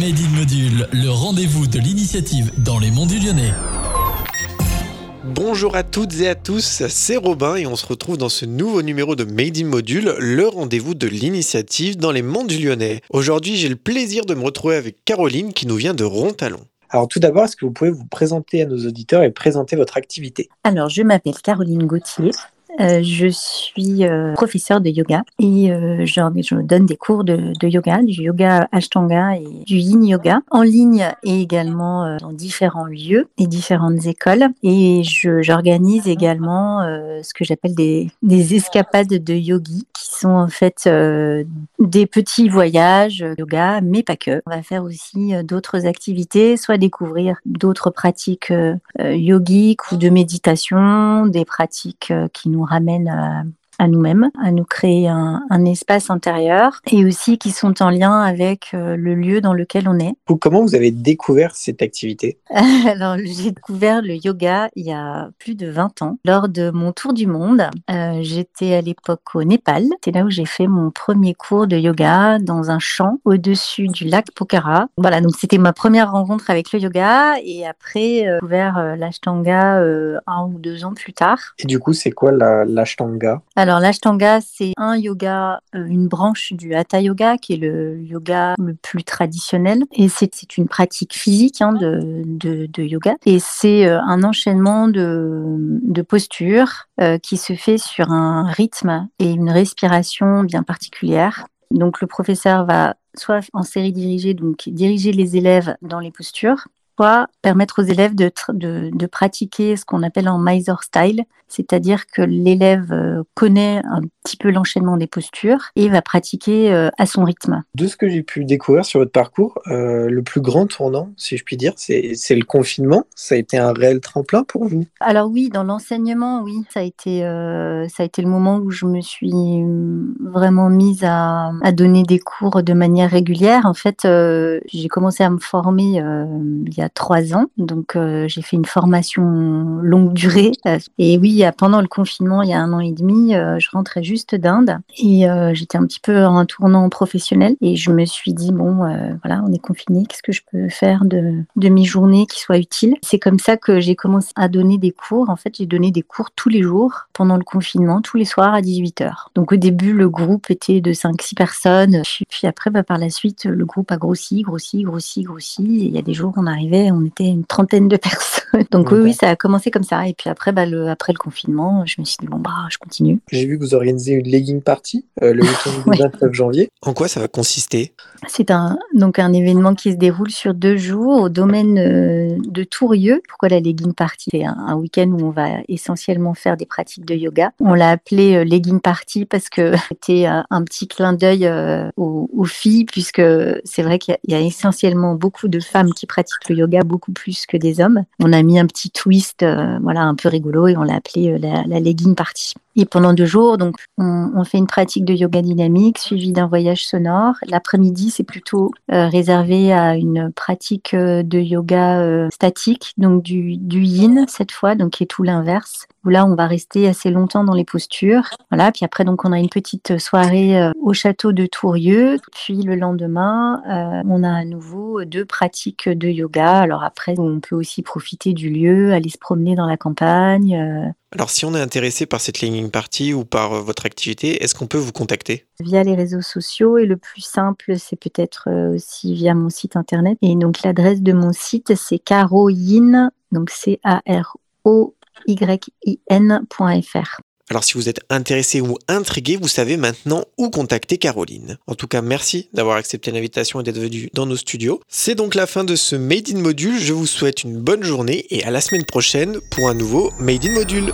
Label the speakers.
Speaker 1: Made in Module, le rendez-vous de l'initiative dans les monts du Lyonnais.
Speaker 2: Bonjour à toutes et à tous, c'est Robin et on se retrouve dans ce nouveau numéro de Made in Module, le rendez-vous de l'initiative dans les monts du Lyonnais. Aujourd'hui, j'ai le plaisir de me retrouver avec Caroline qui nous vient de Rontalon. Alors tout d'abord, est-ce que vous pouvez vous présenter à nos auditeurs et présenter votre activité?
Speaker 3: Alors, je m'appelle Caroline Gauthier. Euh, je suis euh, professeure de yoga et euh, je, je donne des cours de, de, yoga, du yoga Ashtanga et du Yin Yoga en ligne et également euh, dans différents lieux et différentes écoles. Et j'organise également euh, ce que j'appelle des, des, escapades de yogi qui sont en fait des petits voyages yoga, mais pas que. On va faire aussi d'autres activités, soit découvrir d'autres pratiques yogiques ou de méditation, des pratiques qui nous ramène à, nous-mêmes, à nous créer un, un, espace intérieur et aussi qui sont en lien avec euh, le lieu dans lequel on est.
Speaker 2: Comment vous avez découvert cette activité?
Speaker 3: Alors, j'ai découvert le yoga il y a plus de 20 ans lors de mon tour du monde. Euh, J'étais à l'époque au Népal. C'est là où j'ai fait mon premier cours de yoga dans un champ au-dessus du lac Pokhara. Voilà, donc c'était ma première rencontre avec le yoga et après, euh, découvert euh, l'ashtanga euh, un ou deux ans plus tard.
Speaker 2: Et du coup, c'est quoi l'ashtanga?
Speaker 3: La, alors l'ashtanga, c'est un yoga, euh, une branche du hatha yoga, qui est le yoga le plus traditionnel. Et c'est une pratique physique hein, de, yoga. Et c'est euh, un enchaînement de, de postures euh, qui se fait sur un rythme et une respiration bien particulière. Donc le professeur va soit en série dirigée, donc diriger les élèves dans les postures, soit permettre aux élèves de, de, de pratiquer ce qu'on appelle en Mysore style, c'est-à-dire que l'élève euh, connaît un petit peu l'enchaînement des postures et va pratiquer euh, à son rythme.
Speaker 2: De ce que j'ai pu découvrir sur votre parcours, euh, le plus grand tournant, si je puis dire, c'est le confinement. Ça a été un réel tremplin pour vous?
Speaker 3: Alors oui, dans l'enseignement, oui, ça a été euh, ça a été le moment où je me suis vraiment mise à, à donner des cours de manière régulière. En fait, euh, j'ai commencé à me former il y a trois ans, donc j'ai fait une formation longue durée. Et oui, pendant le confinement, il y a un an et demi, euh, je rentrais juste d'Inde et euh, j'étais un petit peu en tournant professionnel et je me suis dit bon, euh, voilà, on est confiné, qu'est-ce que je peux faire de, de mes journées qui soient utiles? C'est comme ça que j'ai commencé à donner des cours. En fait, j'ai donné des cours tous les jours pendant le confinement, tous les soirs à 18h. Donc au début, le groupe était de 5-6 personnes. Puis après, bah, par la suite, le groupe a grossi, grossi, grossi, grossi. Et il y a des jours, on arrivait, on était une trentaine de personnes. Donc oui, oui, ça a commencé comme ça. Et puis après, bah, le, après le confinement, je me suis dit, bon, bah, je continue.
Speaker 2: J'ai vu que vous organisez une legging party euh, le week-end du 29 janvier. En quoi ça va consister?
Speaker 3: C'est un, donc un événement qui se déroule sur deux jours au domaine euh, de Tourieux. Pourquoi la legging party? C'est un, un week-end où on va essentiellement faire des pratiques de yoga. On l'a appelé euh, legging party parce que c'était euh, un petit clin d'œil euh, aux, aux, filles, puisque c'est vrai qu'il y, y, a essentiellement beaucoup de femmes qui pratiquent le yoga, beaucoup plus que des hommes. On a mis un petit twist, euh, voilà, un peu rigolo, et on l'a appelé euh, la, la, legging party. Et pendant deux jours, donc, on, fait une pratique de yoga dynamique suivie d'un voyage sonore. L'après-midi, c'est plutôt euh, réservé à une pratique euh, de yoga euh, statique, donc du, du yin cette fois, donc qui est tout l'inverse. Là, on va rester assez longtemps dans les postures. Voilà. Puis après, donc, on a une petite soirée au château de Tourieux. Puis le lendemain, on a à nouveau deux pratiques de yoga. Alors après, on peut aussi profiter du lieu, aller se promener dans la campagne.
Speaker 2: Alors, si on est intéressé par cette legging party ou par euh, votre activité, est-ce qu'on peut vous contacter?
Speaker 3: Via les réseaux sociaux et le plus simple, c'est peut-être euh, aussi via mon site internet. Et donc, l'adresse de mon site, c'est caroyin, donc C-A-R-O-Y-I-N.fr.
Speaker 2: Alors si vous êtes intéressé ou intrigué, vous savez maintenant où contacter Caroline. En tout cas, merci d'avoir accepté l'invitation et d'être venu dans nos studios. C'est donc la fin de ce Made in Module. Je vous souhaite une bonne journée et à la semaine prochaine pour un nouveau Made in Module.